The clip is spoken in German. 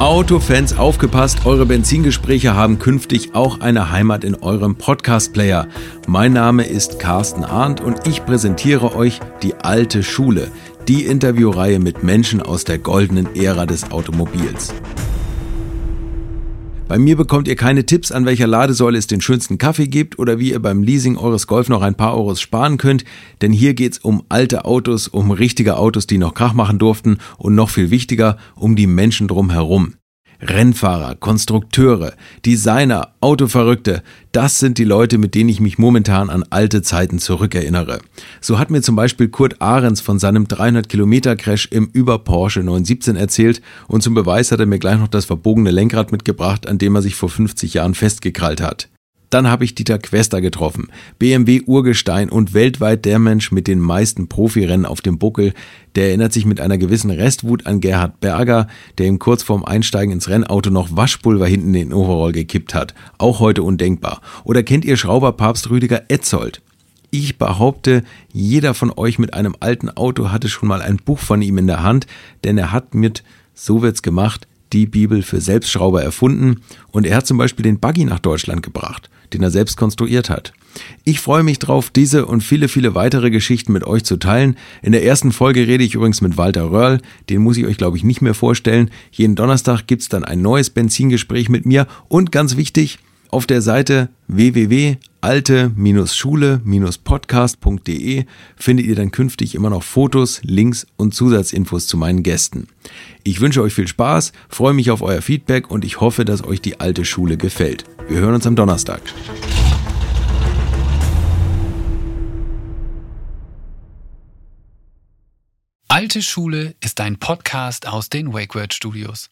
Autofans aufgepasst, eure Benzingespräche haben künftig auch eine Heimat in eurem Podcast-Player. Mein Name ist Carsten Arndt und ich präsentiere euch die alte Schule, die Interviewreihe mit Menschen aus der goldenen Ära des Automobils. Bei mir bekommt ihr keine Tipps, an welcher Ladesäule es den schönsten Kaffee gibt oder wie ihr beim Leasing eures Golf noch ein paar Euros sparen könnt, denn hier geht's um alte Autos, um richtige Autos, die noch Krach machen durften und noch viel wichtiger, um die Menschen drumherum. Rennfahrer, Konstrukteure, Designer, Autoverrückte, das sind die Leute, mit denen ich mich momentan an alte Zeiten zurückerinnere. So hat mir zum Beispiel Kurt Ahrens von seinem 300-Kilometer-Crash im Über Porsche 917 erzählt und zum Beweis hat er mir gleich noch das verbogene Lenkrad mitgebracht, an dem er sich vor 50 Jahren festgekrallt hat. Dann habe ich Dieter Quester getroffen, BMW Urgestein und weltweit der Mensch mit den meisten Profirennen auf dem Buckel. Der erinnert sich mit einer gewissen Restwut an Gerhard Berger, der ihm kurz vorm Einsteigen ins Rennauto noch Waschpulver hinten in den Overall gekippt hat. Auch heute undenkbar. Oder kennt ihr Schrauberpapst Rüdiger Etzold? Ich behaupte, jeder von euch mit einem alten Auto hatte schon mal ein Buch von ihm in der Hand, denn er hat mit So wird's gemacht die Bibel für Selbstschrauber erfunden und er hat zum Beispiel den Buggy nach Deutschland gebracht den er selbst konstruiert hat. Ich freue mich drauf, diese und viele, viele weitere Geschichten mit euch zu teilen. In der ersten Folge rede ich übrigens mit Walter Röhrl, den muss ich euch, glaube ich, nicht mehr vorstellen. Jeden Donnerstag gibt es dann ein neues Benzingespräch mit mir und ganz wichtig, auf der Seite www.alte-schule-podcast.de findet ihr dann künftig immer noch Fotos, Links und Zusatzinfos zu meinen Gästen. Ich wünsche euch viel Spaß, freue mich auf euer Feedback und ich hoffe, dass euch die alte Schule gefällt. Wir hören uns am Donnerstag. Alte Schule ist ein Podcast aus den WakeWord Studios.